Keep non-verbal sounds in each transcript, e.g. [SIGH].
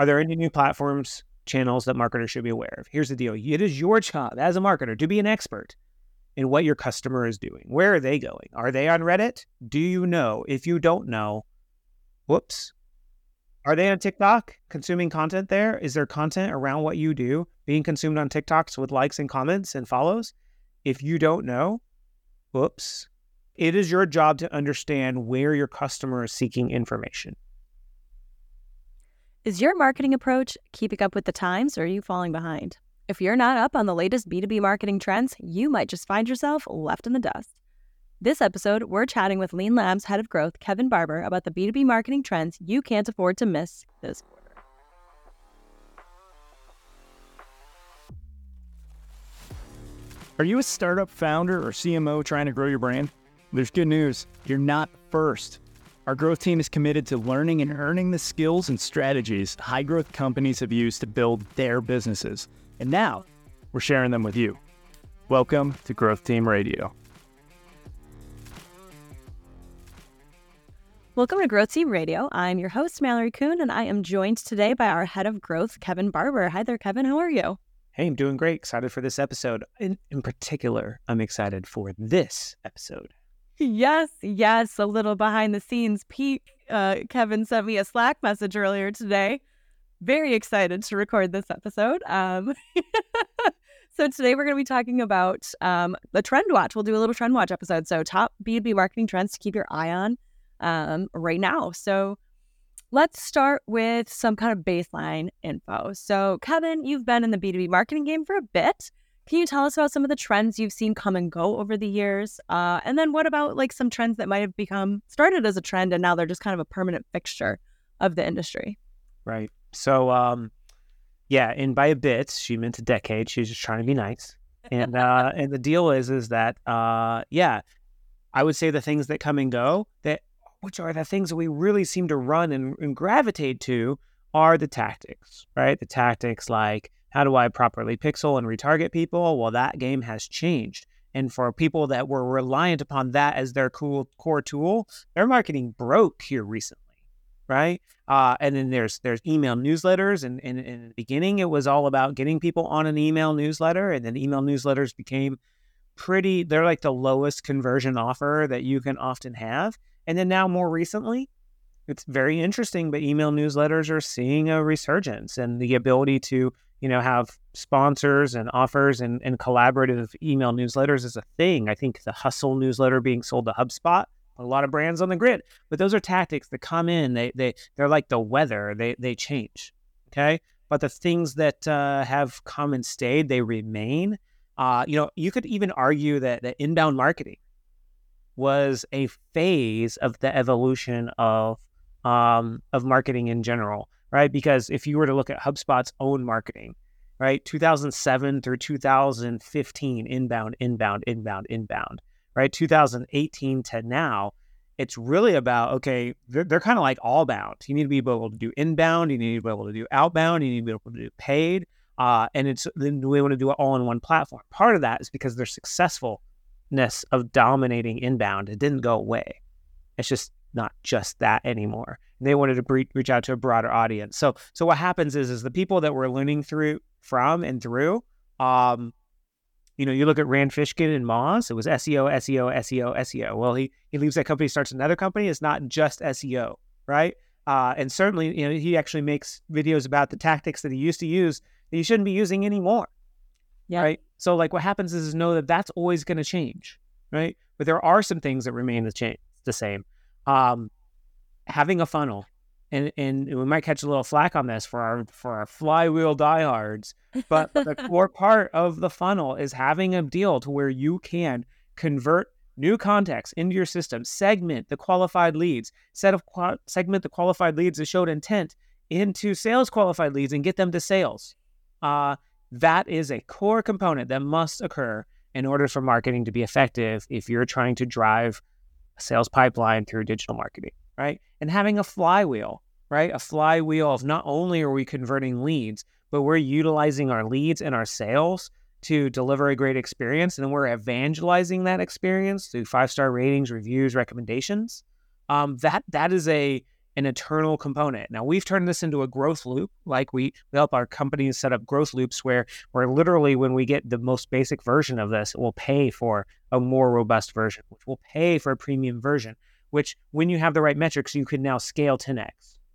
Are there any new platforms, channels that marketers should be aware of? Here's the deal it is your job as a marketer to be an expert in what your customer is doing. Where are they going? Are they on Reddit? Do you know? If you don't know, whoops. Are they on TikTok consuming content there? Is there content around what you do being consumed on TikToks with likes and comments and follows? If you don't know, whoops. It is your job to understand where your customer is seeking information. Is your marketing approach keeping up with the times or are you falling behind? If you're not up on the latest B2B marketing trends, you might just find yourself left in the dust. This episode, we're chatting with Lean Labs head of growth, Kevin Barber, about the B2B marketing trends you can't afford to miss this quarter. Are you a startup founder or CMO trying to grow your brand? There's good news. You're not first. Our growth team is committed to learning and earning the skills and strategies high growth companies have used to build their businesses. And now we're sharing them with you. Welcome to Growth Team Radio. Welcome to Growth Team Radio. I'm your host, Mallory Kuhn, and I am joined today by our head of growth, Kevin Barber. Hi there, Kevin. How are you? Hey, I'm doing great. Excited for this episode. In, in particular, I'm excited for this episode. Yes, yes. A little behind the scenes peek. Uh, Kevin sent me a Slack message earlier today. Very excited to record this episode. Um, [LAUGHS] so today we're going to be talking about um, the trend watch. We'll do a little trend watch episode. So top B2B marketing trends to keep your eye on um, right now. So let's start with some kind of baseline info. So Kevin, you've been in the B2B marketing game for a bit. Can you tell us about some of the trends you've seen come and go over the years? Uh, and then what about like some trends that might have become started as a trend and now they're just kind of a permanent fixture of the industry? Right. So, um, yeah, and by a bit, she meant a decade. She's just trying to be nice. And uh, and the deal is, is that uh, yeah, I would say the things that come and go that which are the things that we really seem to run and, and gravitate to are the tactics, right? The tactics like how do I properly pixel and retarget people? Well, that game has changed. And for people that were reliant upon that as their cool core tool, their marketing broke here recently, right? Uh, and then there's there's email newsletters, and, and, and in the beginning it was all about getting people on an email newsletter, and then email newsletters became pretty. They're like the lowest conversion offer that you can often have, and then now more recently, it's very interesting. But email newsletters are seeing a resurgence, and the ability to you know, have sponsors and offers and, and collaborative email newsletters is a thing. I think the Hustle newsletter being sold to HubSpot, a lot of brands on the grid, but those are tactics that come in. They they they're like the weather. They they change. Okay, but the things that uh, have come and stayed, they remain. Uh, you know, you could even argue that that inbound marketing was a phase of the evolution of um, of marketing in general right? Because if you were to look at HubSpot's own marketing, right, 2007 through 2015, inbound, inbound, inbound, inbound, right? 2018 to now, it's really about okay, they're, they're kind of like all bound. You need to be able to do inbound, you need to be able to do outbound, you need to be able to do paid, uh, and it's then we want to do it all in one platform. Part of that is because their successfulness of dominating inbound it didn't go away. It's just not just that anymore. They wanted to bre- reach out to a broader audience. So, so what happens is, is the people that we're learning through from and through, um, you know, you look at Rand Fishkin and Moz, it was SEO, SEO, SEO, SEO. Well, he he leaves that company, starts another company. It's not just SEO, right? Uh, and certainly, you know, he actually makes videos about the tactics that he used to use that he shouldn't be using anymore. Yeah. Right. So, like, what happens is, is know that that's always going to change, right? But there are some things that remain the, cha- the same um, having a funnel, and and we might catch a little flack on this for our for our flywheel diehards, but the [LAUGHS] core part of the funnel is having a deal to where you can convert new contacts into your system, segment the qualified leads, set of qual- segment the qualified leads that showed intent into sales qualified leads and get them to sales. Uh, that is a core component that must occur in order for marketing to be effective if you're trying to drive sales pipeline through digital marketing, right? And having a flywheel, right? A flywheel of not only are we converting leads, but we're utilizing our leads and our sales to deliver a great experience. And we're evangelizing that experience through five star ratings, reviews, recommendations. Um, that that is a an eternal component. Now we've turned this into a growth loop. Like we, we help our companies set up growth loops where where literally when we get the most basic version of this, it will pay for a more robust version, which will pay for a premium version, which when you have the right metrics, you can now scale 10x,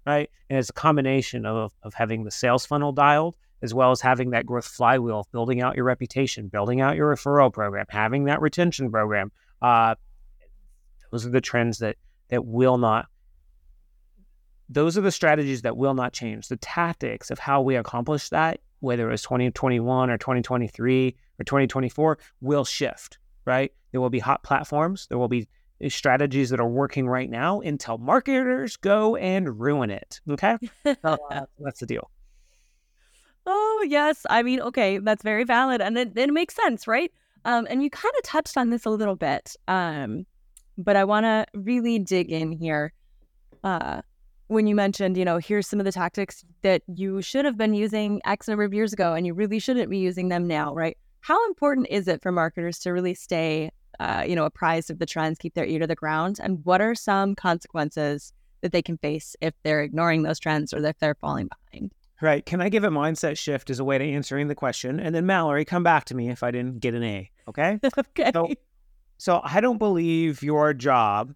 right? And it's a combination of of having the sales funnel dialed as well as having that growth flywheel, building out your reputation, building out your referral program, having that retention program. Uh, those are the trends that that will not those are the strategies that will not change. The tactics of how we accomplish that, whether it was 2021 or 2023 or 2024, will shift, right? There will be hot platforms. There will be uh, strategies that are working right now until marketers go and ruin it. Okay. [LAUGHS] uh, that's the deal. Oh, yes. I mean, okay, that's very valid. And it, it makes sense, right? Um, and you kind of touched on this a little bit. Um, but I want to really dig in here. Uh, when you mentioned, you know, here's some of the tactics that you should have been using X number of years ago and you really shouldn't be using them now, right? How important is it for marketers to really stay, uh, you know, apprised of the trends, keep their ear to the ground? And what are some consequences that they can face if they're ignoring those trends or if they're falling behind? Right. Can I give a mindset shift as a way to answering the question? And then Mallory, come back to me if I didn't get an A. Okay. [LAUGHS] okay. So, so I don't believe your job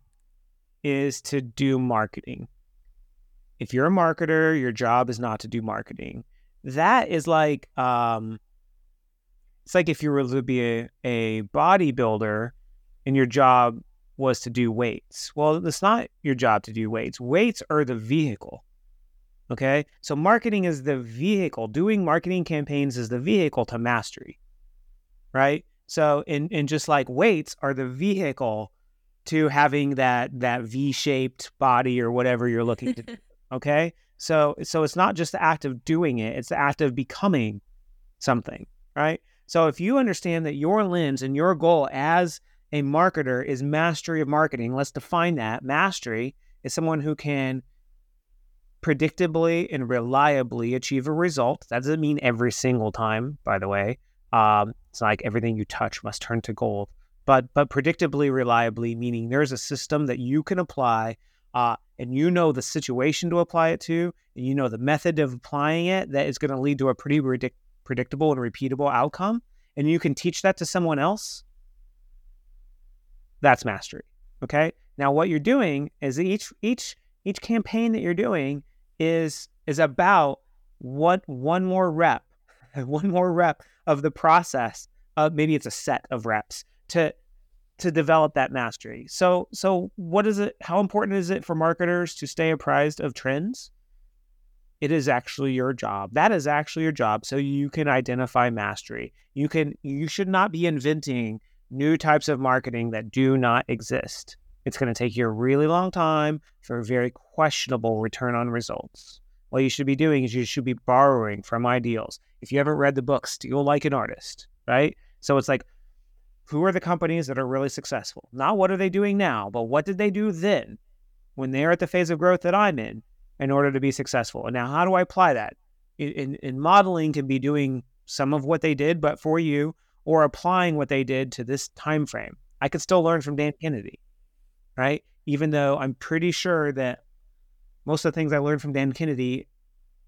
is to do marketing if you're a marketer, your job is not to do marketing. That is like um it's like if you were to be a, a bodybuilder and your job was to do weights. Well, it's not your job to do weights. Weights are the vehicle. Okay? So marketing is the vehicle. Doing marketing campaigns is the vehicle to mastery. Right? So and and just like weights are the vehicle to having that that V-shaped body or whatever you're looking to. [LAUGHS] Okay. So so it's not just the act of doing it, it's the act of becoming something, right? So if you understand that your lens and your goal as a marketer is mastery of marketing, let's define that. Mastery is someone who can predictably and reliably achieve a result. That doesn't mean every single time, by the way. Um, it's like everything you touch must turn to gold. But but predictably, reliably, meaning there's a system that you can apply uh, and you know the situation to apply it to, and you know the method of applying it that is going to lead to a pretty predict- predictable and repeatable outcome, and you can teach that to someone else, that's mastery. Okay. Now, what you're doing is each each each campaign that you're doing is is about what one more rep, [LAUGHS] one more rep of the process. Uh, maybe it's a set of reps to to develop that mastery. So so what is it how important is it for marketers to stay apprised of trends? It is actually your job. That is actually your job so you can identify mastery. You can you should not be inventing new types of marketing that do not exist. It's going to take you a really long time for a very questionable return on results. What you should be doing is you should be borrowing from ideals. If you haven't read the book Steal Like an Artist, right? So it's like who are the companies that are really successful? Not what are they doing now, but what did they do then when they're at the phase of growth that I'm in in order to be successful? And now, how do I apply that? In, in, in modeling can be doing some of what they did, but for you, or applying what they did to this time frame. I could still learn from Dan Kennedy, right? Even though I'm pretty sure that most of the things I learned from Dan Kennedy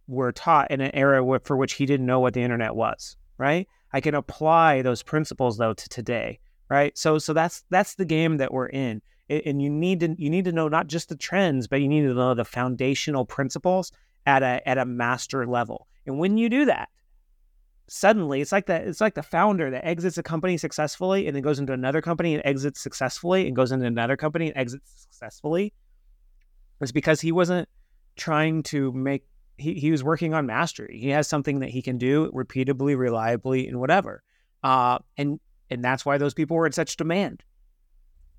were taught in an era for which he didn't know what the internet was, right? I can apply those principles though to today, right? So so that's that's the game that we're in. And you need to you need to know not just the trends, but you need to know the foundational principles at a at a master level. And when you do that, suddenly it's like that it's like the founder that exits a company successfully and then goes into another company and exits successfully and goes into another company and exits successfully. It's because he wasn't trying to make he, he was working on mastery. He has something that he can do repeatably, reliably, and whatever. Uh, and and that's why those people were in such demand,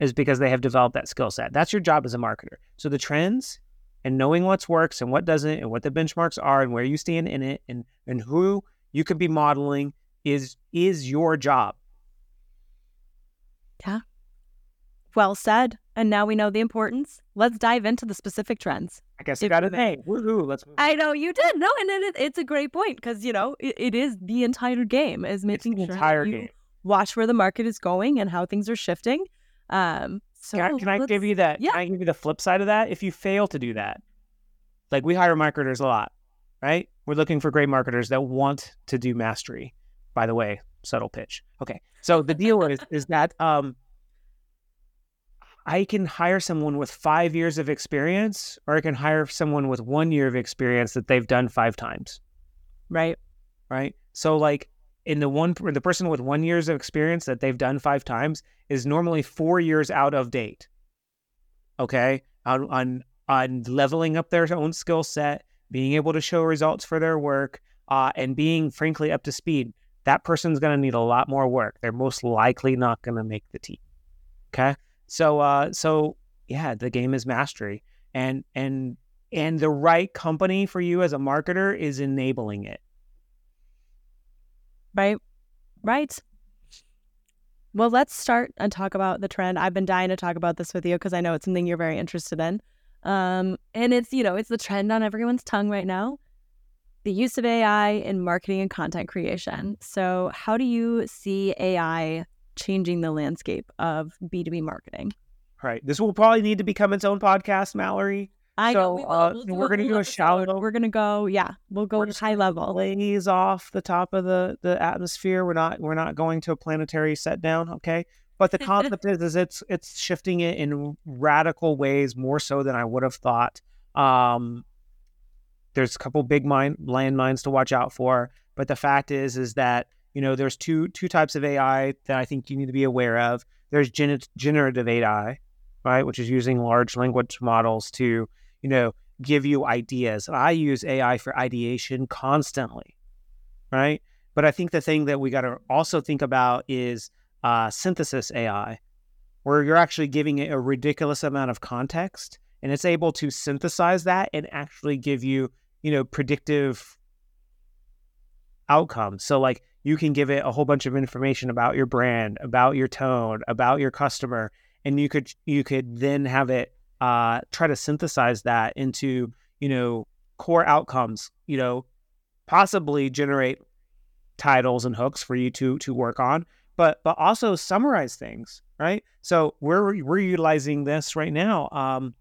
is because they have developed that skill set. That's your job as a marketer. So the trends and knowing what's works and what doesn't, and what the benchmarks are, and where you stand in it, and and who you could be modeling is is your job. Yeah. Well said. And now we know the importance. Let's dive into the specific trends. I guess I got it. Hey, woohoo! Let's. Move. I know you did. No, and it, it's a great point because you know it, it is the entire game is making sure entire you game. watch where the market is going and how things are shifting. Um, so can I, can I give you that? Yeah. Can I give you the flip side of that? If you fail to do that, like we hire marketers a lot, right? We're looking for great marketers that want to do mastery. By the way, subtle pitch. Okay. So the deal is is that um I can hire someone with five years of experience, or I can hire someone with one year of experience that they've done five times. Right. Right. So like in the one the person with one years of experience that they've done five times is normally four years out of date. Okay. On on on leveling up their own skill set, being able to show results for their work, uh, and being frankly up to speed. That person's going to need a lot more work. They're most likely not going to make the team. Okay. So uh so yeah, the game is mastery. And and and the right company for you as a marketer is enabling it. Right. Right. Well, let's start and talk about the trend. I've been dying to talk about this with you because I know it's something you're very interested in. Um, and it's, you know, it's the trend on everyone's tongue right now the use of AI in marketing and content creation. So, how do you see AI changing the landscape of B2B marketing. Right. This will probably need to become its own podcast, Mallory. I so, know. We. Uh, we'll we're going to do a shallow. We're gonna go. Yeah, we'll go to high level. Blaze off the top of the the atmosphere. We're not we're not going to a planetary set down. Okay. But the concept is, is it's it's shifting it in radical ways more so than I would have thought. Um, there's a couple big mine landmines to watch out for, but the fact is is that you know there's two two types of AI that I think you need to be aware of. There's gen- generative AI, right, which is using large language models to you know give you ideas. I use AI for ideation constantly, right? But I think the thing that we got to also think about is uh, synthesis AI, where you're actually giving it a ridiculous amount of context and it's able to synthesize that and actually give you, you know, predictive outcomes. So, like, you can give it a whole bunch of information about your brand, about your tone, about your customer, and you could you could then have it uh, try to synthesize that into you know core outcomes. You know, possibly generate titles and hooks for you to to work on, but but also summarize things. Right. So we're we're utilizing this right now. Um,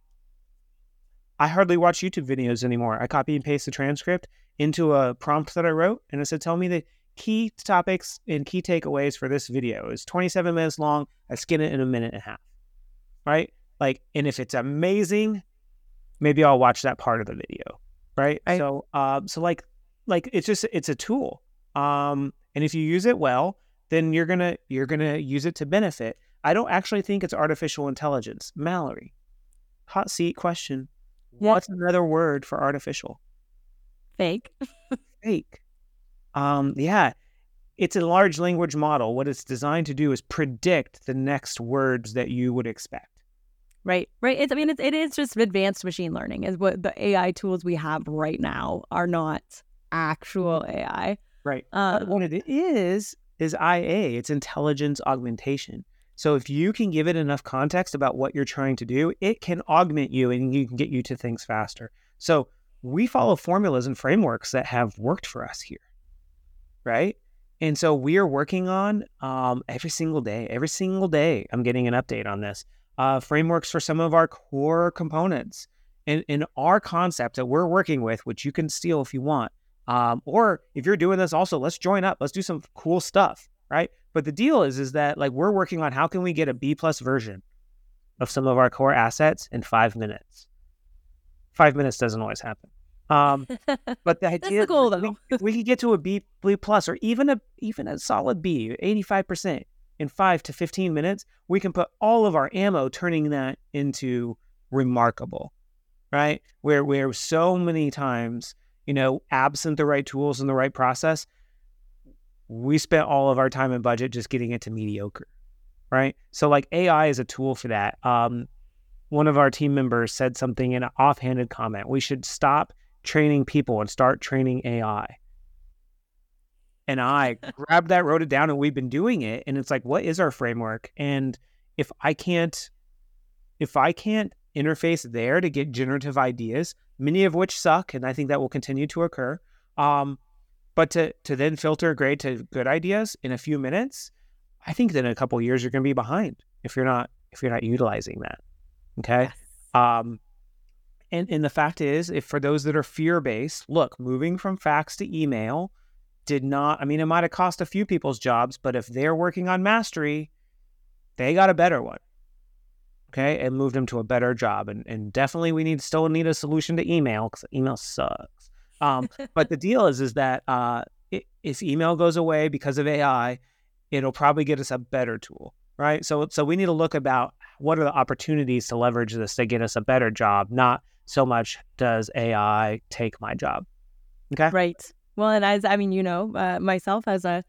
I hardly watch YouTube videos anymore. I copy and paste the transcript into a prompt that I wrote, and I said, "Tell me the key topics and key takeaways for this video." It's 27 minutes long. I skin it in a minute and a half. Right? Like, and if it's amazing, maybe I'll watch that part of the video. Right? Right. So, um, so like, like it's just it's a tool. Um, and if you use it well, then you're gonna you're gonna use it to benefit. I don't actually think it's artificial intelligence. Mallory, hot seat question. What's another word for artificial? Fake. [LAUGHS] Fake. Um, yeah, it's a large language model. What it's designed to do is predict the next words that you would expect. Right. Right. It's. I mean, it's, it is just advanced machine learning. Is what the AI tools we have right now are not actual AI. Right. Uh, But what it is is IA. It's intelligence augmentation. So if you can give it enough context about what you're trying to do, it can augment you and you can get you to things faster. So we follow formulas and frameworks that have worked for us here, right? And so we are working on um, every single day. Every single day, I'm getting an update on this. Uh, frameworks for some of our core components. And in our concept that we're working with, which you can steal if you want, um, or if you're doing this also, let's join up. Let's do some cool stuff, right? But the deal is, is that like we're working on how can we get a B plus version of some of our core assets in five minutes. Five minutes doesn't always happen. Um, [LAUGHS] but the idea the goal, though. if we could get to a B, B plus or even a even a solid B, eighty five percent in five to fifteen minutes, we can put all of our ammo turning that into remarkable, right? Where where so many times, you know, absent the right tools and the right process, we spent all of our time and budget just getting it to mediocre, right? So like AI is a tool for that. Um, one of our team members said something in an offhanded comment. We should stop training people and start training AI. And I grabbed that, wrote it down, and we've been doing it. And it's like, what is our framework? And if I can't, if I can't interface there to get generative ideas, many of which suck, and I think that will continue to occur. Um, but to to then filter grade to good ideas in a few minutes, I think that in a couple of years you're going to be behind if you're not if you're not utilizing that. Okay. Um, and, and the fact is, if for those that are fear based, look, moving from fax to email did not, I mean, it might have cost a few people's jobs, but if they're working on mastery, they got a better one. Okay. And moved them to a better job. And, and definitely we need still need a solution to email because email sucks. Um, [LAUGHS] but the deal is, is that uh, it, if email goes away because of AI, it'll probably get us a better tool. Right. So, so we need to look about what are the opportunities to leverage this to get us a better job, not so much does AI take my job. Okay. Right. Well, and as I mean, you know, uh, myself as a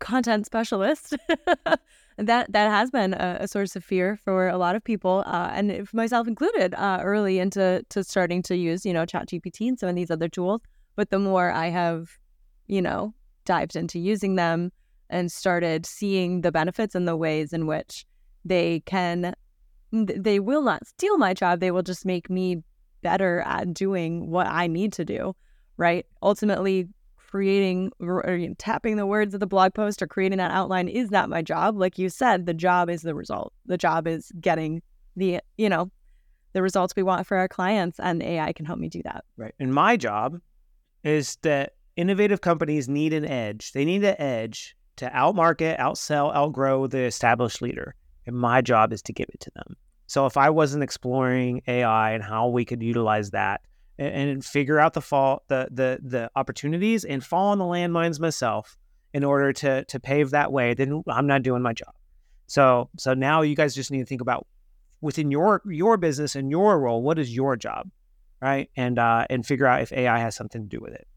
content specialist, [LAUGHS] that that has been a, a, source of fear for a lot of people, uh, and myself included, uh, early into to starting to use, you know, ChatGPT and some of these other tools. But the more I have, you know, dived into using them and started seeing the benefits and the ways in which they can they will not steal my job. They will just make me better at doing what I need to do, right? Ultimately, creating or tapping the words of the blog post or creating that outline is not my job. Like you said, the job is the result. The job is getting the, you know, the results we want for our clients, and AI can help me do that. Right. And my job is that innovative companies need an edge. They need an edge to outmarket, outsell, outgrow the established leader. And my job is to give it to them. So if I wasn't exploring AI and how we could utilize that and, and figure out the fall, the the the opportunities and fall on the landmines myself in order to to pave that way, then I'm not doing my job. So so now you guys just need to think about within your your business and your role, what is your job, right? And uh, and figure out if AI has something to do with it.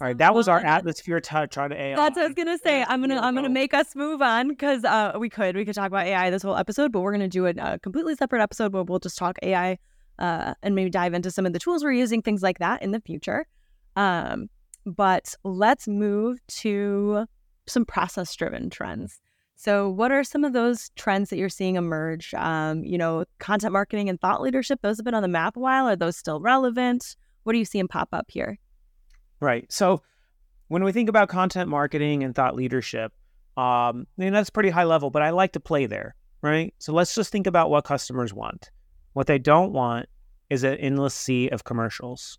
All right, that was our atmosphere touch on AI. That's what I was gonna say. I'm gonna I'm gonna make us move on because uh, we could we could talk about AI this whole episode, but we're gonna do a, a completely separate episode where we'll just talk AI uh, and maybe dive into some of the tools we're using, things like that in the future. Um, but let's move to some process driven trends. So, what are some of those trends that you're seeing emerge? Um, you know, content marketing and thought leadership; those have been on the map a while. Are those still relevant? What are you seeing pop up here? Right. So when we think about content marketing and thought leadership, um, I mean, that's pretty high level, but I like to play there, right? So let's just think about what customers want. What they don't want is an endless sea of commercials.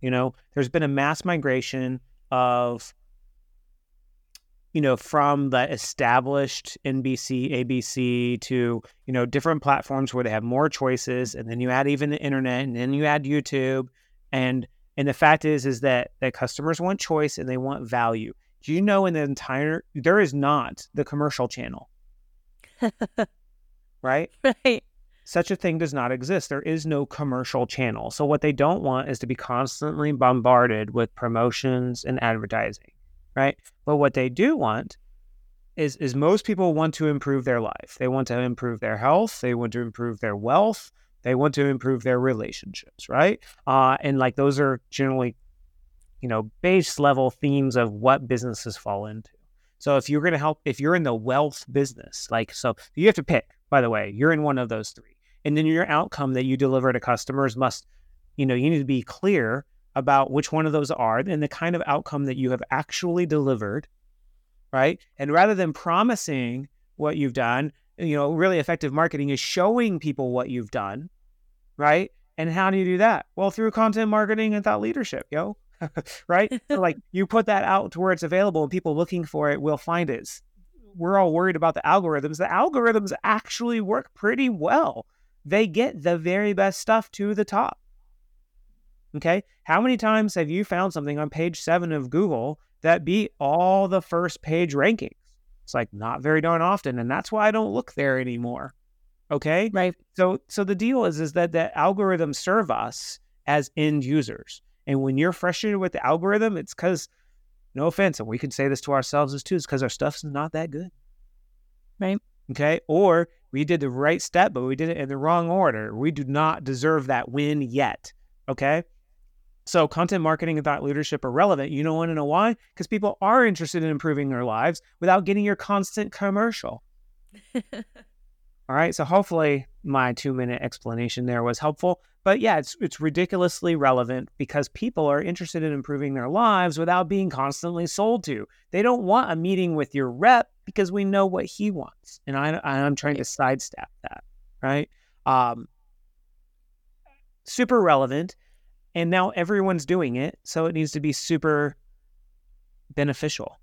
You know, there's been a mass migration of, you know, from the established NBC, ABC to, you know, different platforms where they have more choices. And then you add even the internet and then you add YouTube. And and the fact is, is that that customers want choice and they want value. Do you know in the entire there is not the commercial channel, [LAUGHS] right? Right. Such a thing does not exist. There is no commercial channel. So what they don't want is to be constantly bombarded with promotions and advertising, right? But what they do want is is most people want to improve their life. They want to improve their health. They want to improve their wealth. They want to improve their relationships, right? Uh, and like those are generally, you know, base level themes of what businesses fall into. So if you're going to help, if you're in the wealth business, like, so you have to pick, by the way, you're in one of those three. And then your outcome that you deliver to customers must, you know, you need to be clear about which one of those are and the kind of outcome that you have actually delivered, right? And rather than promising what you've done, you know, really effective marketing is showing people what you've done, right? And how do you do that? Well, through content marketing and thought leadership, yo. [LAUGHS] right? so like [LAUGHS] you put that out to where it's available and people looking for it will find it. We're all worried about the algorithms. The algorithms actually work pretty well. They get the very best stuff to the top. Okay. How many times have you found something on page seven of Google that beat all the first page rankings? It's like not very darn often. And that's why I don't look there anymore. Okay. Right. So so the deal is is that the algorithms serve us as end users. And when you're frustrated with the algorithm, it's because, no offense, and we can say this to ourselves as too, it's because our stuff's not that good. Right. Okay. Or we did the right step, but we did it in the wrong order. We do not deserve that win yet. Okay. So content marketing and thought leadership are relevant. You don't want to know why? Because people are interested in improving their lives without getting your constant commercial. [LAUGHS] All right. So hopefully my two minute explanation there was helpful. But yeah, it's it's ridiculously relevant because people are interested in improving their lives without being constantly sold to. They don't want a meeting with your rep because we know what he wants, and I I'm trying to sidestep that. Right. Um, super relevant, and now everyone's doing it, so it needs to be super beneficial.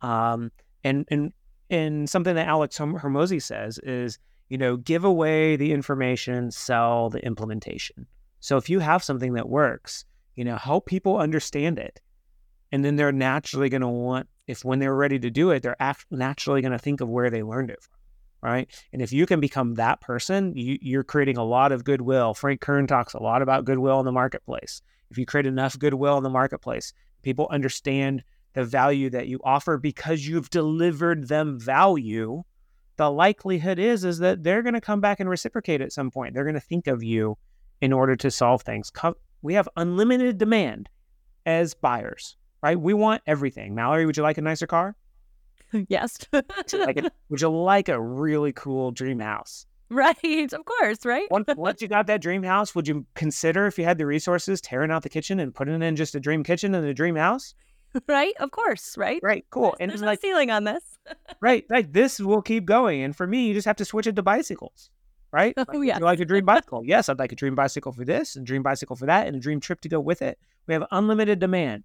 Um, and and and something that Alex Hormozi says is, you know, give away the information, sell the implementation. So if you have something that works, you know, help people understand it. And then they're naturally going to want, if when they're ready to do it, they're naturally going to think of where they learned it from. Right. And if you can become that person, you, you're creating a lot of goodwill. Frank Kern talks a lot about goodwill in the marketplace. If you create enough goodwill in the marketplace, people understand the value that you offer because you've delivered them value the likelihood is is that they're going to come back and reciprocate at some point they're going to think of you in order to solve things we have unlimited demand as buyers right we want everything mallory would you like a nicer car [LAUGHS] yes would, you like a, would you like a really cool dream house right of course right once, [LAUGHS] once you got that dream house would you consider if you had the resources tearing out the kitchen and putting in just a dream kitchen and a dream house right? Of course, right? Right, cool. There's, and there's no like ceiling on this. [LAUGHS] right, like this will keep going. And for me, you just have to switch it to bicycles, right? Oh like, yeah. You like a dream bicycle? yes, I'd like a dream bicycle for this, and dream bicycle for that, and a dream trip to go with it. We have unlimited demand,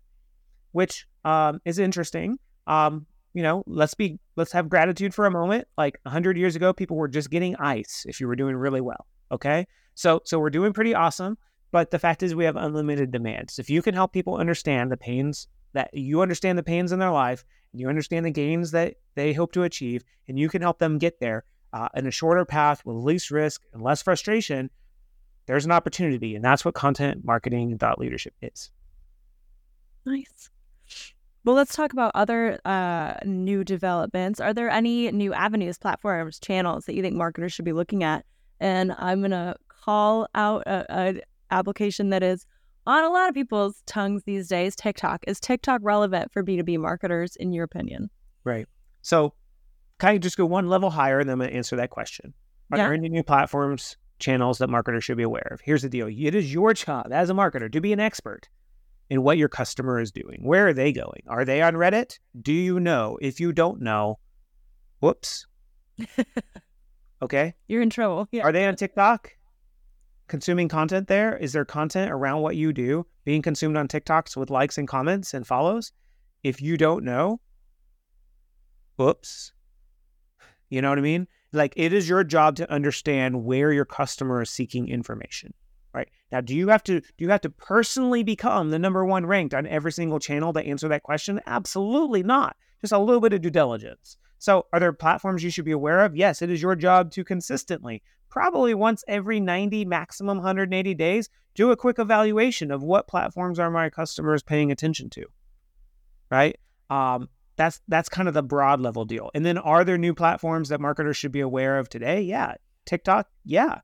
which um, is interesting. Um, you know, let's be let's have gratitude for a moment. Like hundred years ago, people were just getting ice if you were doing really well. Okay, so so we're doing pretty awesome. But the fact is, we have unlimited demands. So if you can help people understand the pains that you understand the pains in their life and you understand the gains that they hope to achieve, and you can help them get there uh, in a shorter path with least risk and less frustration, there's an opportunity. And that's what content marketing and thought leadership is. Nice. Well, let's talk about other uh, new developments. Are there any new avenues, platforms, channels that you think marketers should be looking at? And I'm going to call out an application that is on a lot of people's tongues these days, TikTok. Is TikTok relevant for B2B marketers, in your opinion? Right. So, kind of just go one level higher and then I'm going to answer that question? Are yeah. there any new platforms, channels that marketers should be aware of? Here's the deal it is your job as a marketer to be an expert in what your customer is doing. Where are they going? Are they on Reddit? Do you know? If you don't know, whoops. [LAUGHS] okay. You're in trouble. Yeah. Are they on TikTok? consuming content there? Is there content around what you do being consumed on TikToks with likes and comments and follows? If you don't know, whoops. You know what I mean? Like it is your job to understand where your customer is seeking information. Now, do you have to do you have to personally become the number one ranked on every single channel to answer that question? Absolutely not. Just a little bit of due diligence. So, are there platforms you should be aware of? Yes, it is your job to consistently probably once every 90, maximum 180 days, do a quick evaluation of what platforms are my customers paying attention to. Right? Um, that's that's kind of the broad level deal. And then are there new platforms that marketers should be aware of today? Yeah. TikTok, yeah.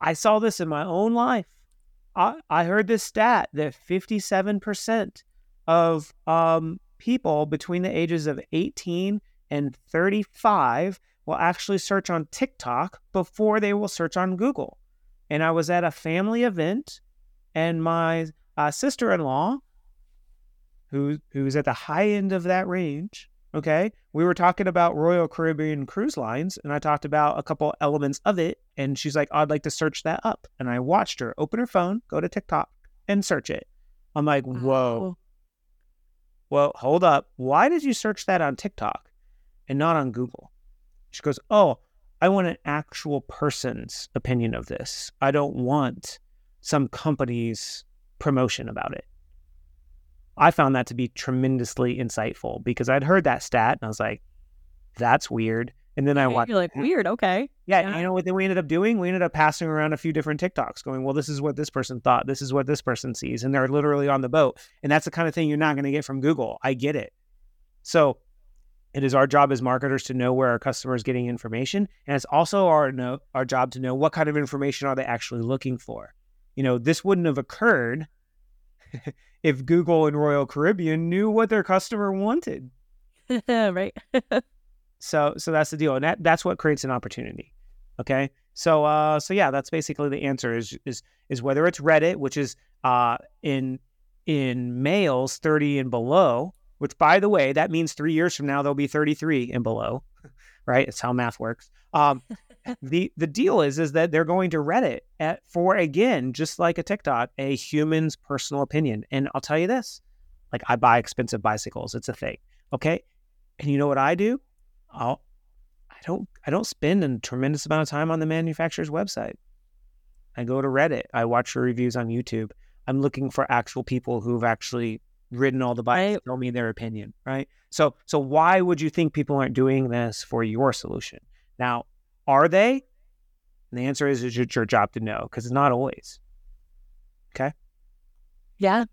I saw this in my own life. I, heard this stat that 57% of um, people between the ages of 18 and 35 will actually search on TikTok before they will search on Google. And I was at a family event, and my uh, sister in law, who who's at the high end of that range, okay, we were talking about Royal Caribbean Cruise Lines, and I talked about a couple elements of it, and she's like, oh, "I'd like to search that up," and I watched her open her phone, go to TikTok, and search it. I'm like, "Whoa." Oh. Well, hold up. Why did you search that on TikTok and not on Google? She goes, Oh, I want an actual person's opinion of this. I don't want some company's promotion about it. I found that to be tremendously insightful because I'd heard that stat and I was like, that's weird. And then I watched. You're like, weird, okay. Yeah, yeah. You know what then we ended up doing? We ended up passing around a few different TikToks going, well, this is what this person thought. This is what this person sees. And they're literally on the boat. And that's the kind of thing you're not going to get from Google. I get it. So it is our job as marketers to know where our customer is getting information, and it's also our know, our job to know what kind of information are they actually looking for. You know, this wouldn't have occurred [LAUGHS] if Google and Royal Caribbean knew what their customer wanted. [LAUGHS] right. [LAUGHS] so so that's the deal, and that that's what creates an opportunity. Okay. So uh so yeah, that's basically the answer is is is whether it's Reddit, which is uh in in males 30 and below, which by the way, that means three years from now they'll be 33 and below, right? It's how math works. Um, the the deal is is that they're going to Reddit at, for again, just like a TikTok, a human's personal opinion. And I'll tell you this, like I buy expensive bicycles. It's a thing. Okay. And you know what I do? I'll I don't I don't spend a tremendous amount of time on the manufacturer's website. I go to Reddit. I watch the reviews on YouTube. I'm looking for actual people who've actually ridden all the bikes, right. tell me their opinion, right? So so why would you think people aren't doing this for your solution? Now, are they? And the answer is it's your job to know because it's not always. Okay. Yeah.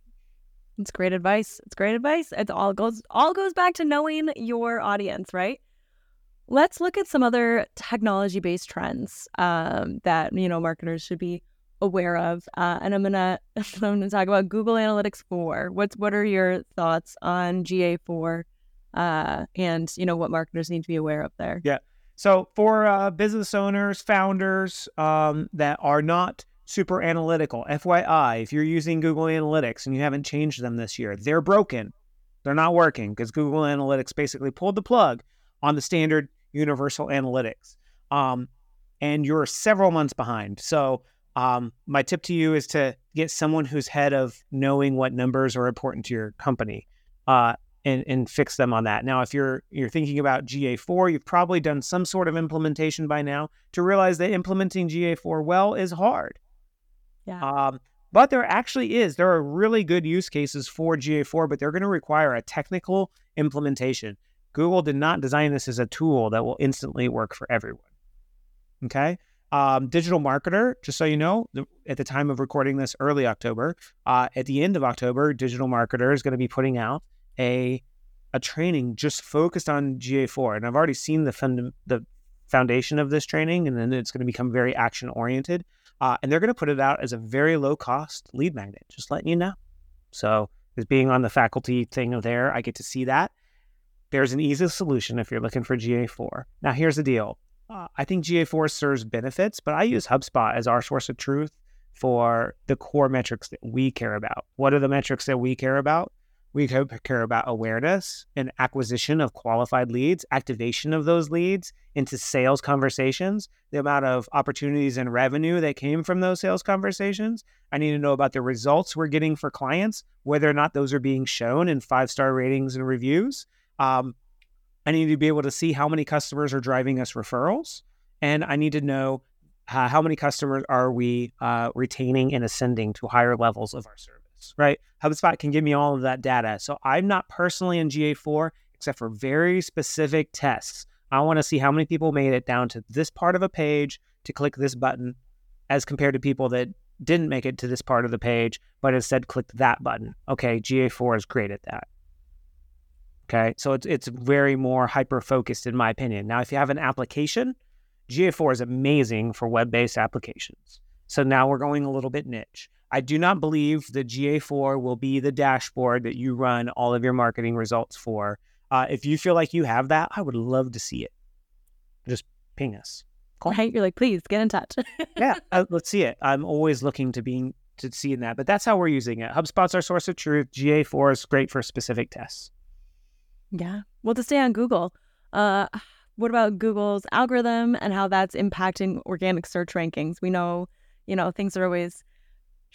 It's great advice. It's great advice. It all goes all goes back to knowing your audience, right? Let's look at some other technology-based trends um, that you know marketers should be aware of. Uh, and I'm gonna [LAUGHS] I'm gonna talk about Google Analytics 4. What's what are your thoughts on GA4 uh, and you know what marketers need to be aware of there? Yeah. So for uh, business owners, founders um, that are not super analytical, FYI, if you're using Google Analytics and you haven't changed them this year, they're broken. They're not working because Google Analytics basically pulled the plug on the standard universal analytics. Um, and you're several months behind. So um, my tip to you is to get someone who's head of knowing what numbers are important to your company. Uh, and, and fix them on that. Now, if you're you're thinking about GA4, you've probably done some sort of implementation by now to realize that implementing GA4 well is hard. Yeah. Um, but there actually is. There are really good use cases for GA4, but they're going to require a technical implementation. Google did not design this as a tool that will instantly work for everyone. Okay. Um, digital marketer, just so you know, at the time of recording this, early October, uh, at the end of October, digital marketer is going to be putting out a a training just focused on GA4, and I've already seen the fund- the foundation of this training, and then it's going to become very action oriented. Uh, and they're going to put it out as a very low cost lead magnet, just letting you know. So, as being on the faculty thing there, I get to see that. There's an easy solution if you're looking for GA4. Now, here's the deal uh, I think GA4 serves benefits, but I use HubSpot as our source of truth for the core metrics that we care about. What are the metrics that we care about? We care about awareness and acquisition of qualified leads, activation of those leads into sales conversations, the amount of opportunities and revenue that came from those sales conversations. I need to know about the results we're getting for clients, whether or not those are being shown in five star ratings and reviews. Um, I need to be able to see how many customers are driving us referrals. And I need to know uh, how many customers are we uh, retaining and ascending to higher levels of our service right? HubSpot can give me all of that data. So I'm not personally in GA4 except for very specific tests. I want to see how many people made it down to this part of a page to click this button as compared to people that didn't make it to this part of the page, but instead clicked that button. Okay, GA4 is great at that. Okay, so it's it's very more hyper focused in my opinion. Now, if you have an application, GA4 is amazing for web based applications. So now we're going a little bit niche. I do not believe the GA4 will be the dashboard that you run all of your marketing results for. Uh, if you feel like you have that, I would love to see it. Just ping us. Cool. Right? You're like, please get in touch. [LAUGHS] yeah, uh, let's see it. I'm always looking to being to see in that, but that's how we're using it. HubSpot's our source of truth. GA4 is great for specific tests. Yeah. Well, to stay on Google, uh, what about Google's algorithm and how that's impacting organic search rankings? We know, you know, things are always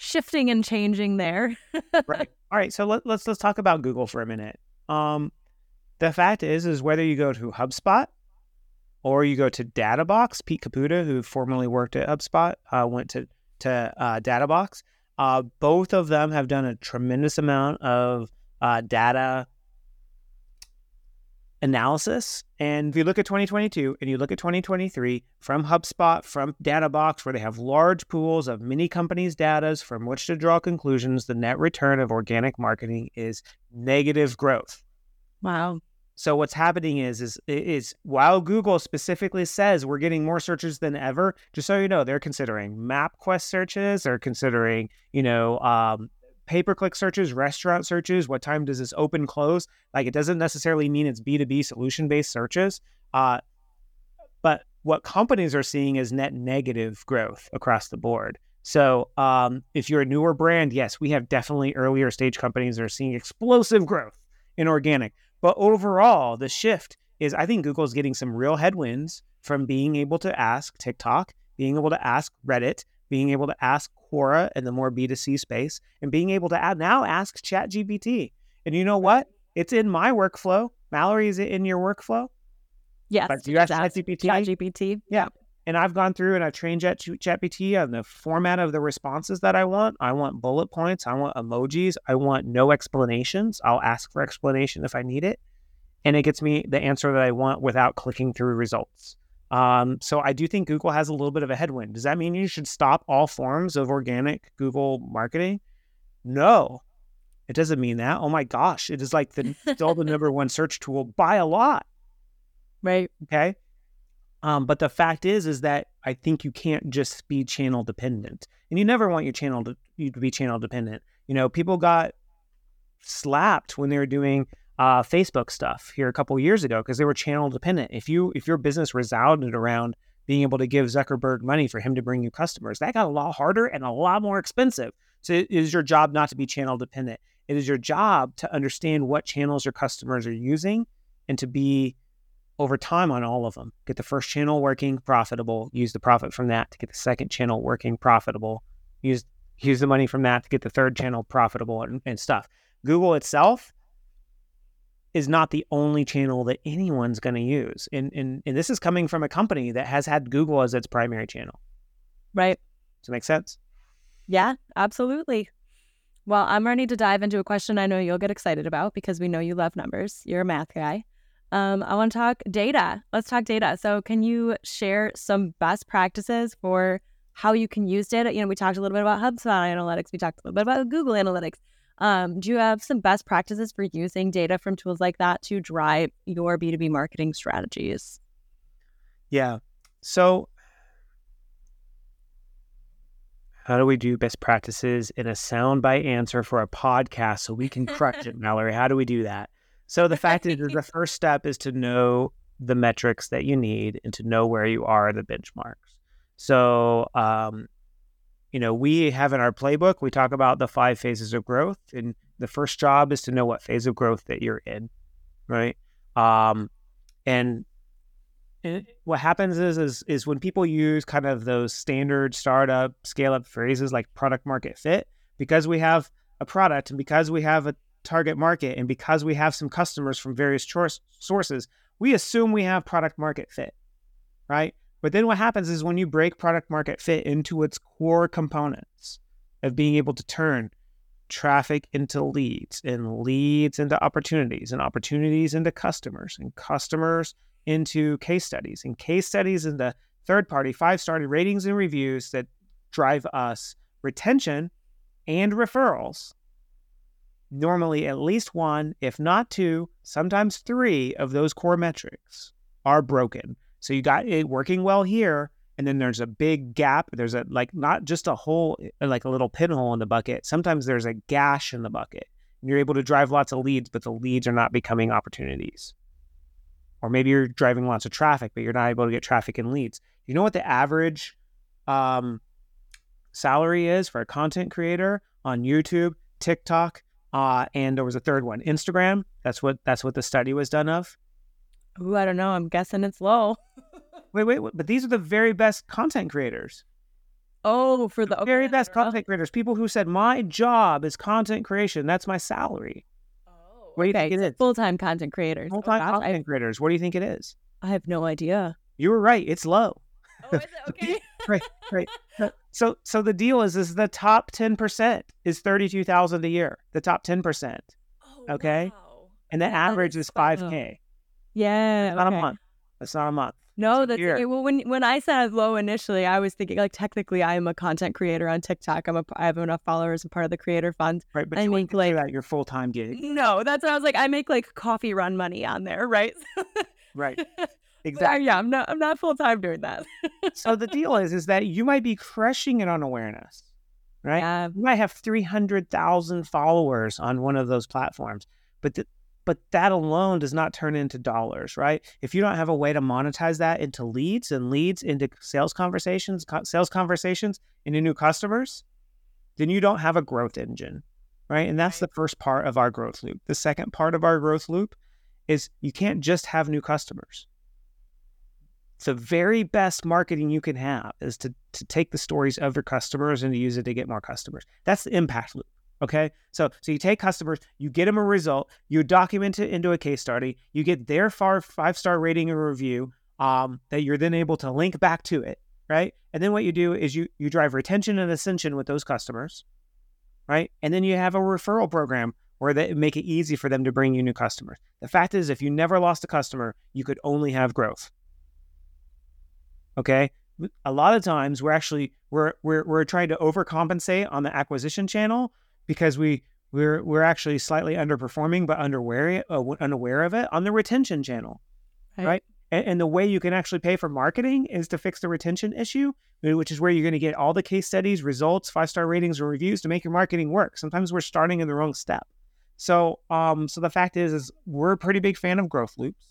shifting and changing there. [LAUGHS] right. All right. So let, let's let's talk about Google for a minute. Um, the fact is, is whether you go to HubSpot or you go to DataBox, Pete Caputa, who formerly worked at HubSpot, uh, went to to uh, DataBox. Uh, both of them have done a tremendous amount of uh, data analysis. And if you look at 2022 and you look at 2023 from HubSpot, from Databox, where they have large pools of many companies' data from which to draw conclusions, the net return of organic marketing is negative growth. Wow. So what's happening is is is while Google specifically says we're getting more searches than ever, just so you know, they're considering MapQuest searches, they're considering, you know, um, pay per click searches, restaurant searches, what time does this open close? Like it doesn't necessarily mean it's B2B solution based searches. Uh, but what companies are seeing is net negative growth across the board. So um, if you're a newer brand, yes, we have definitely earlier stage companies that are seeing explosive growth in organic. But overall, the shift is I think Google's getting some real headwinds from being able to ask TikTok, being able to ask Reddit, being able to ask Quora in the more B2C space, and being able to add, now ask ChatGPT. And you know what? It's in my workflow. Mallory, is it in your workflow? Yes. But do you ask Chat- ChatGPT? ChatGPT. Yeah. And I've gone through and I've trained Chat ChatGPT on the format of the responses that I want. I want bullet points. I want emojis. I want no explanations. I'll ask for explanation if I need it. And it gets me the answer that I want without clicking through results. Um, so I do think Google has a little bit of a headwind. Does that mean you should stop all forms of organic Google marketing? No, it doesn't mean that. Oh my gosh, it is like the still the number one search tool by a lot. Right. Okay. Um, but the fact is, is that I think you can't just be channel dependent, and you never want your channel to you to be channel dependent. You know, people got slapped when they were doing uh, Facebook stuff here a couple years ago because they were channel dependent. If you if your business resounded around being able to give Zuckerberg money for him to bring you customers, that got a lot harder and a lot more expensive. So it is your job not to be channel dependent. It is your job to understand what channels your customers are using and to be over time on all of them. Get the first channel working profitable, use the profit from that to get the second channel working profitable, use use the money from that to get the third channel profitable and, and stuff. Google itself is not the only channel that anyone's going to use. And, and and this is coming from a company that has had Google as its primary channel. Right. Does it make sense? Yeah, absolutely. Well, I'm ready to dive into a question I know you'll get excited about because we know you love numbers. You're a math guy. Um, I want to talk data. Let's talk data. So, can you share some best practices for how you can use data? You know, we talked a little bit about HubSpot analytics. We talked a little bit about Google Analytics. Um, do you have some best practices for using data from tools like that to drive your B2B marketing strategies? Yeah. So, how do we do best practices in a soundbite answer for a podcast so we can crush it, [LAUGHS] Mallory? How do we do that? So, the fact is, the [LAUGHS] first step is to know the metrics that you need and to know where you are the benchmarks. So, um, you know, we have in our playbook, we talk about the five phases of growth. And the first job is to know what phase of growth that you're in, right? Um, and what happens is, is is when people use kind of those standard startup scale up phrases like product market fit, because we have a product and because we have a target market and because we have some customers from various sources, we assume we have product market fit, right? But then what happens is when you break product market fit into its core components of being able to turn traffic into leads and leads into opportunities and opportunities into customers and customers into case studies and case studies into third party five star ratings and reviews that drive us retention and referrals. Normally, at least one, if not two, sometimes three of those core metrics are broken. So you got it working well here, and then there's a big gap. There's a like not just a hole, like a little pinhole in the bucket. Sometimes there's a gash in the bucket. And you're able to drive lots of leads, but the leads are not becoming opportunities or maybe you're driving lots of traffic, but you're not able to get traffic and leads. You know what the average um, salary is for a content creator on YouTube, TikTok, uh, and there was a third one, Instagram. That's what that's what the study was done of. Ooh, I don't know. I'm guessing it's low. [LAUGHS] wait, wait, wait, but these are the very best content creators. Oh, for the okay, very best content creators, people who said my job is content creation. That's my salary. Oh, what do you okay, think it is? Full time content creators. Full Oh, time gosh, content creators. What do you think it is? I, I have no idea. You were right. It's low. Oh, is it [LAUGHS] okay? [LAUGHS] right, right. So, so the deal is, is the top ten percent is thirty two thousand a year. The top ten percent, Oh, Okay. wow. and the That average is is five k. Yeah. Not okay. a month. That's not a month. No, that's okay. Well, when when I said low initially, I was thinking like technically I am a content creator on TikTok. I'm a I have enough followers and part of the creator fund. Right, but I you make, like- that your full time gig. No, that's what I was like. I make like coffee run money on there, right? Right. [LAUGHS] Exactly. Uh, yeah, I'm not I'm not full time doing that. so the [LAUGHS] deal is, is that you might be crushing it on awareness, right? Yeah. You might have three hundred thousand followers on one of those platforms, but the, but that alone does not turn into dollars, right? If you don't have a way to monetize that into leads and leads into sales conversations, co- sales conversations into new customers, then you don't have a growth engine, right? And that's the first part of our growth loop. The second part of our growth loop is you can't just have new customers. the very best marketing you can have is to to take the stories of your customers and to use it to get more customers. That's the impact loop. Okay. So so you take customers, you get them a result, you document it into a case study, you get their five star rating and review um, that you're then able to link back to it, right? And then what you do is you you drive retention and ascension with those customers, right? And then you have a referral program where they make it easy for them to bring you new customers. The fact is, if you never lost a customer, you could only have growth. Okay. A lot of times we're actually we're we're we're trying to overcompensate on the acquisition channel because we we're we're actually slightly underperforming but unaware uh, unaware of it on the retention channel, right? right? And, and, the way you can actually pay for marketing is to fix the retention issue, which is where you're going to get all the case studies, results, five star ratings, or reviews to make your marketing work. Sometimes we're starting in the wrong step. So, um, so the fact is, is we're a pretty big fan of growth loops.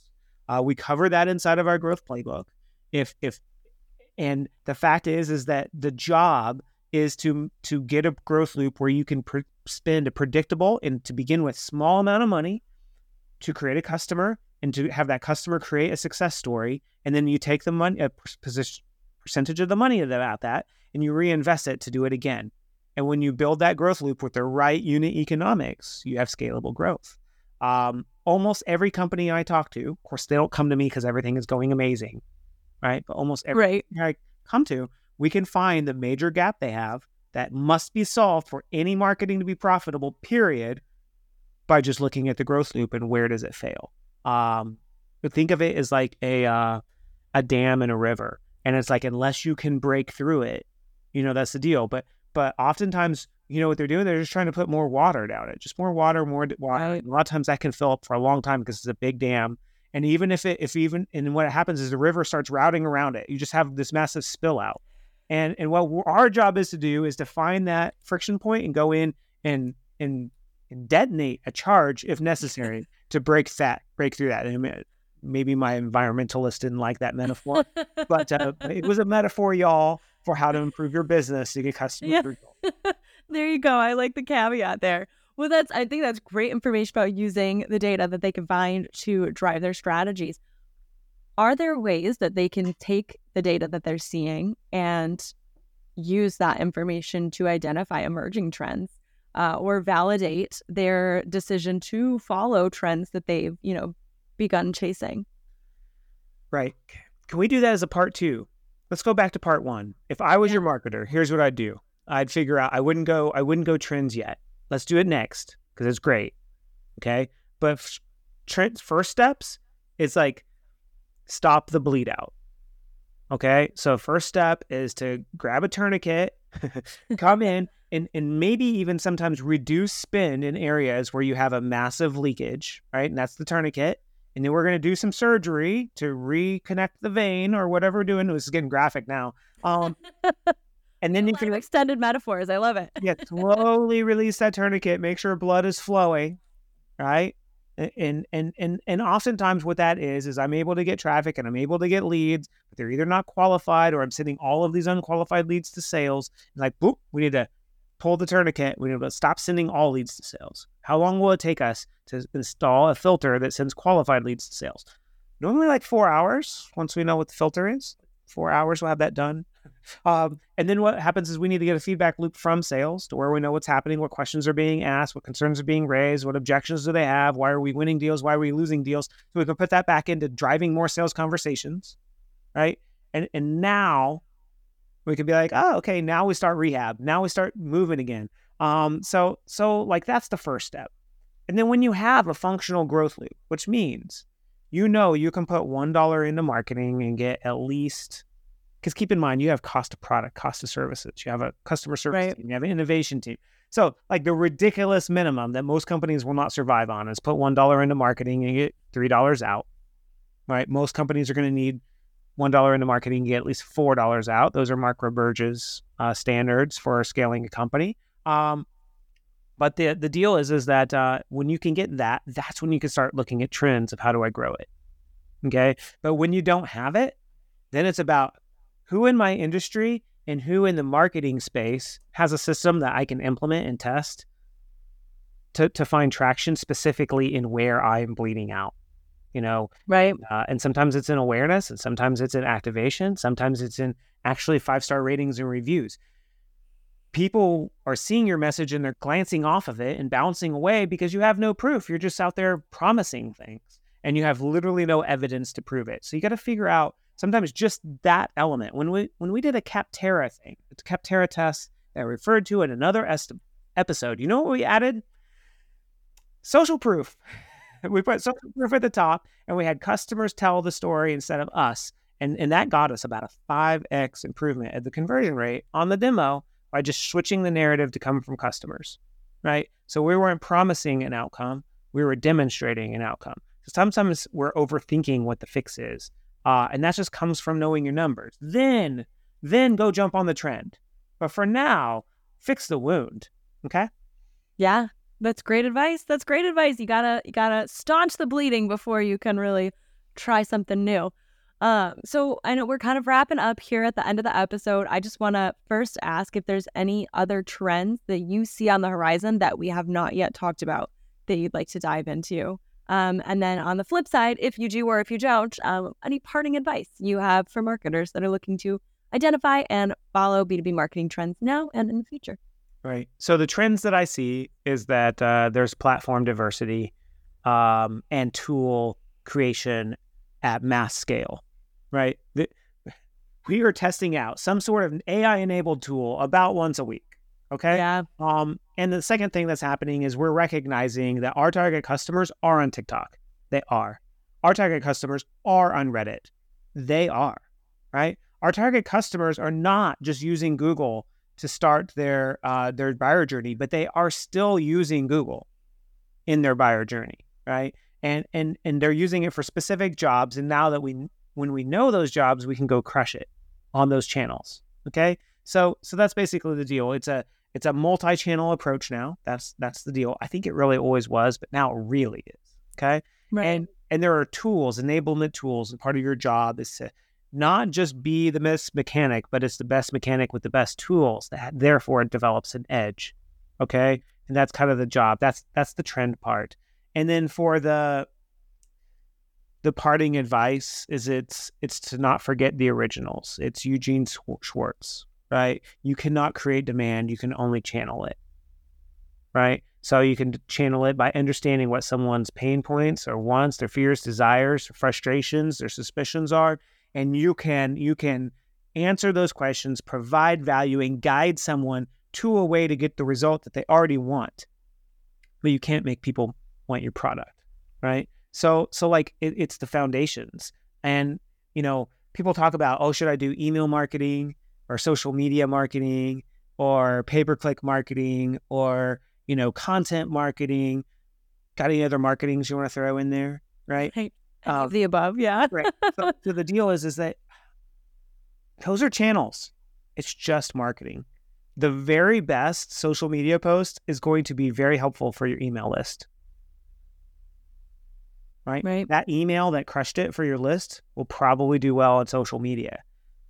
Uh, we cover that inside of our growth playbook. If if and the fact is, is that the job is to to get a growth loop where you can pre- spend a predictable and to begin with small amount of money to create a customer and to have that customer create a success story and then you take the money a position, percentage of the money about that and you reinvest it to do it again. And when you build that growth loop with the right unit economics you have scalable growth. Um, almost every company i talk to of course they don't come to me because everything is going amazing right? But almost every right. i come to we can find the major gap they have that must be solved for any marketing to be profitable, period, by just looking at the growth loop and where does it fail. Um, but think of it as like a uh, a dam in a river, and it's like unless you can break through it, you know that's the deal. But but oftentimes, you know what they're doing? They're just trying to put more water down it, just more water, more water. Right. A lot of times that can fill up for a long time because it's a big dam. And even if it, if even, and what happens is the river starts routing around it. You just have this massive spill out. And and what our job is to do is to find that friction point and go in and and, and detonate a charge if necessary to break that break through that. And maybe my environmentalist didn't like that metaphor, but uh, [LAUGHS] it was a metaphor, y'all, for how to improve your business to get customers. Yeah. [LAUGHS] there you go. I like the caveat there. Well, that's I think that's great information about using the data that they can find to drive their strategies are there ways that they can take the data that they're seeing and use that information to identify emerging trends uh, or validate their decision to follow trends that they've you know begun chasing. Right. Can we do that as a part two? Let's go back to part one. If i was yeah. your marketer here's what i'd do. I'd figure out i wouldn't go i wouldn't go trends yet. Let's do it next because it's great okay? But trends first steps it's like stop the bleed out. Okay. So, first step is to grab a tourniquet, [LAUGHS] come in, and, and maybe even sometimes reduce spin in areas where you have a massive leakage, right? And that's the tourniquet. And then we're going to do some surgery to reconnect the vein or whatever we're doing. This is getting graphic now. Um, [LAUGHS] and then you can extended metaphors. I love it. yeah, slowly release that tourniquet. Make sure blood is flowing, right? And and and and oftentimes what that is is I'm able to get traffic and I'm able to get leads, but they're either not qualified or I'm sending all of these unqualified leads to sales. And like, boop, we need to pull the tourniquet. We need to stop sending all leads to sales. How long will it take us to install a filter that sends qualified leads to sales? Normally, like four hours. Once we know what the filter is, four hours we'll have that done. Um, and then what happens is we need to get a feedback loop from sales to where we know what's happening, what questions are being asked, what concerns are being raised, what objections do they have, why are we winning deals, why are we losing deals, so we can put that back into driving more sales conversations, right? And and now we can be like, oh, okay, now we start rehab, now we start moving again. Um, so so like that's the first step. And then when you have a functional growth loop, which means you know you can put one dollar into marketing and get at least because keep in mind, you have cost of product, cost of services. You have a customer service right. team. You have an innovation team. So, like the ridiculous minimum that most companies will not survive on is put one dollar into marketing and get three dollars out. Right? Most companies are going to need one dollar into marketing and get at least four dollars out. Those are Mark Roberge's uh, standards for scaling a company. Um, but the the deal is is that uh, when you can get that, that's when you can start looking at trends of how do I grow it. Okay, but when you don't have it, then it's about who in my industry and who in the marketing space has a system that I can implement and test to, to find traction specifically in where I'm bleeding out. you know, Right. uh, and sometimes it's in awareness, and sometimes it's in activation, sometimes it's in actually five star ratings and reviews. People are seeing your message and they're glancing off of it and bouncing away because you have no proof. You're just out there promising things and you have literally no evidence to prove it. So you got to figure out sometimes just that element. When we when we did a Capterra thing, the a Capterra test that I referred to in another est- episode. You know what we added? Social proof. [LAUGHS] we put social proof at the top, and we had customers tell the story instead of us, and and that got us about a five x improvement at the conversion rate on the demo by just switching the narrative to come from customers, right? So we weren't promising an outcome; we were demonstrating an outcome. So sometimes we're overthinking what the fix is, uh, and that just comes from knowing your numbers. Then, then go jump on the trend. But for now, fix the wound. Okay. Yeah. That's great advice. That's great advice. You gotta you gotta staunch the bleeding before you can really try something new. Um, so I know we're kind of wrapping up here at the end of the episode. I just want to first ask if there's any other trends that you see on the horizon that we have not yet talked about that you'd like to dive into. Um, and then on the flip side, if you do or if you don't, um, any parting advice you have for marketers that are looking to identify and follow B2B marketing trends now and in the future? Right. So the trends that I see is that uh, there's platform diversity um, and tool creation at mass scale. Right. The, we are testing out some sort of AI enabled tool about once a week. Okay. Yeah. Um, and the second thing that's happening is we're recognizing that our target customers are on TikTok. They are. Our target customers are on Reddit. They are. Right. Our target customers are not just using Google to start their uh, their buyer journey, but they are still using Google in their buyer journey, right? And and and they're using it for specific jobs. And now that we when we know those jobs, we can go crush it on those channels. Okay, so so that's basically the deal. It's a it's a multi-channel approach now. That's that's the deal. I think it really always was, but now it really is. Okay, Right. and and there are tools, enablement tools, and part of your job is to not just be the best mechanic, but it's the best mechanic with the best tools. That therefore it develops an edge. Okay, and that's kind of the job. That's that's the trend part. And then for the the parting advice is it's it's to not forget the originals. It's Eugene Schwartz, right? You cannot create demand. You can only channel it, right? So you can channel it by understanding what someone's pain points or wants, their fears, desires, frustrations, their suspicions are, and you can you can answer those questions, provide value, and guide someone to a way to get the result that they already want. But you can't make people want your product, right? So so like it, it's the foundations, and you know people talk about oh should I do email marketing or social media marketing or pay per click marketing or you know content marketing. Got any other marketings you want to throw in there, right? Hey, Uh, the above, yeah. right. So, [LAUGHS] so the deal is, is that those are channels. It's just marketing. The very best social media post is going to be very helpful for your email list. Right? Right. That email that crushed it for your list will probably do well on social media.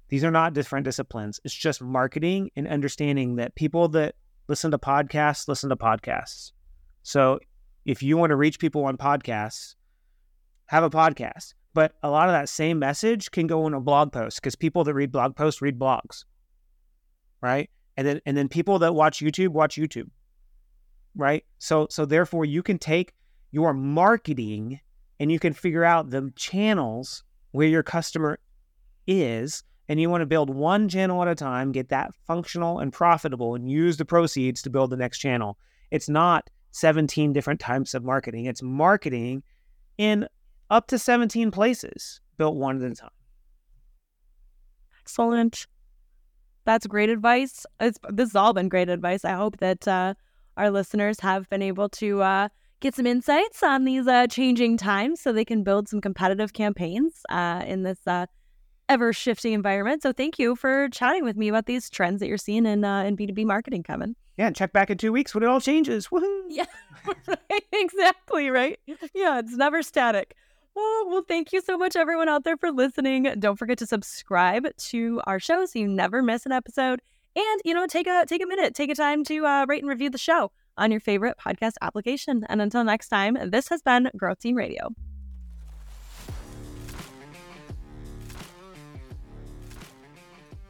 These are not different disciplines. It's just marketing and understanding that people that listen to podcasts listen to podcasts. So if you want to reach people on podcasts, have a podcast. But a lot of that same message can go in a blog post because people that read blog posts read blogs. Right. And then and then people that watch YouTube watch YouTube. Right. So so therefore you can take your marketing and you can figure out the channels where your customer is and you want to build one channel at a time, get that functional and profitable and use the proceeds to build the next channel. It's not 17 different types of marketing. It's marketing in up to 17 places built one at a time. Excellent. That's great advice. It's, this has all been great advice. I hope that uh, our listeners have been able to uh, get some insights on these uh, changing times so they can build some competitive campaigns uh, in this uh, ever shifting environment. So thank you for chatting with me about these trends that you're seeing in, uh, in B2B marketing, Kevin. Yeah, and check back in two weeks when it all changes. Woohoo! Yeah, right. [LAUGHS] exactly, right? Yeah, it's never static. Oh, well, thank you so much, everyone out there, for listening. Don't forget to subscribe to our show so you never miss an episode. And you know, take a take a minute, take a time to uh, rate and review the show on your favorite podcast application. And until next time, this has been Growth Team Radio.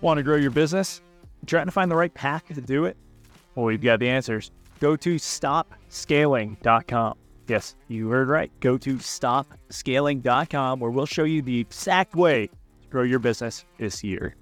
Want to grow your business? Trying to find the right path to do it? Well, we've got the answers. Go to stopscaling.com. Yes, you heard right. Go to stopscaling.com where we'll show you the exact way to grow your business this year.